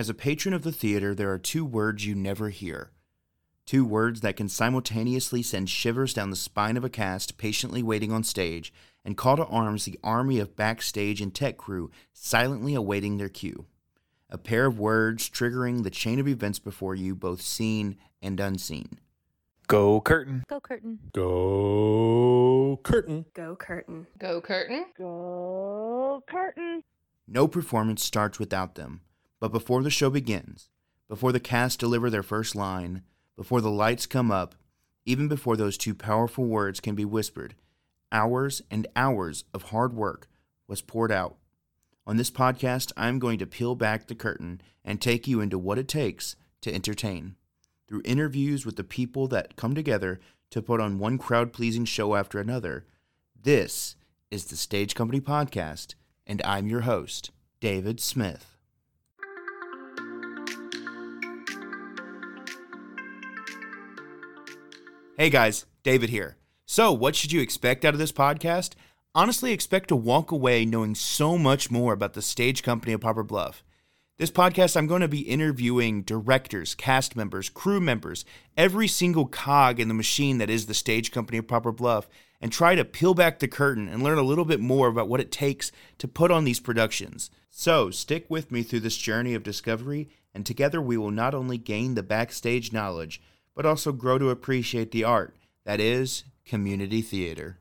As a patron of the theater, there are two words you never hear. Two words that can simultaneously send shivers down the spine of a cast patiently waiting on stage and call to arms the army of backstage and tech crew silently awaiting their cue. A pair of words triggering the chain of events before you, both seen and unseen. Go curtain. Go curtain. Go curtain. Go curtain. Go curtain. Go curtain. No performance starts without them. But before the show begins, before the cast deliver their first line, before the lights come up, even before those two powerful words can be whispered, hours and hours of hard work was poured out. On this podcast, I'm going to peel back the curtain and take you into what it takes to entertain. Through interviews with the people that come together to put on one crowd pleasing show after another, this is the Stage Company Podcast, and I'm your host, David Smith. Hey guys, David here. So, what should you expect out of this podcast? Honestly, expect to walk away knowing so much more about the stage company of Poplar Bluff. This podcast, I'm going to be interviewing directors, cast members, crew members, every single cog in the machine that is the stage company of Poplar Bluff, and try to peel back the curtain and learn a little bit more about what it takes to put on these productions. So, stick with me through this journey of discovery, and together we will not only gain the backstage knowledge, but also grow to appreciate the art that is community theater.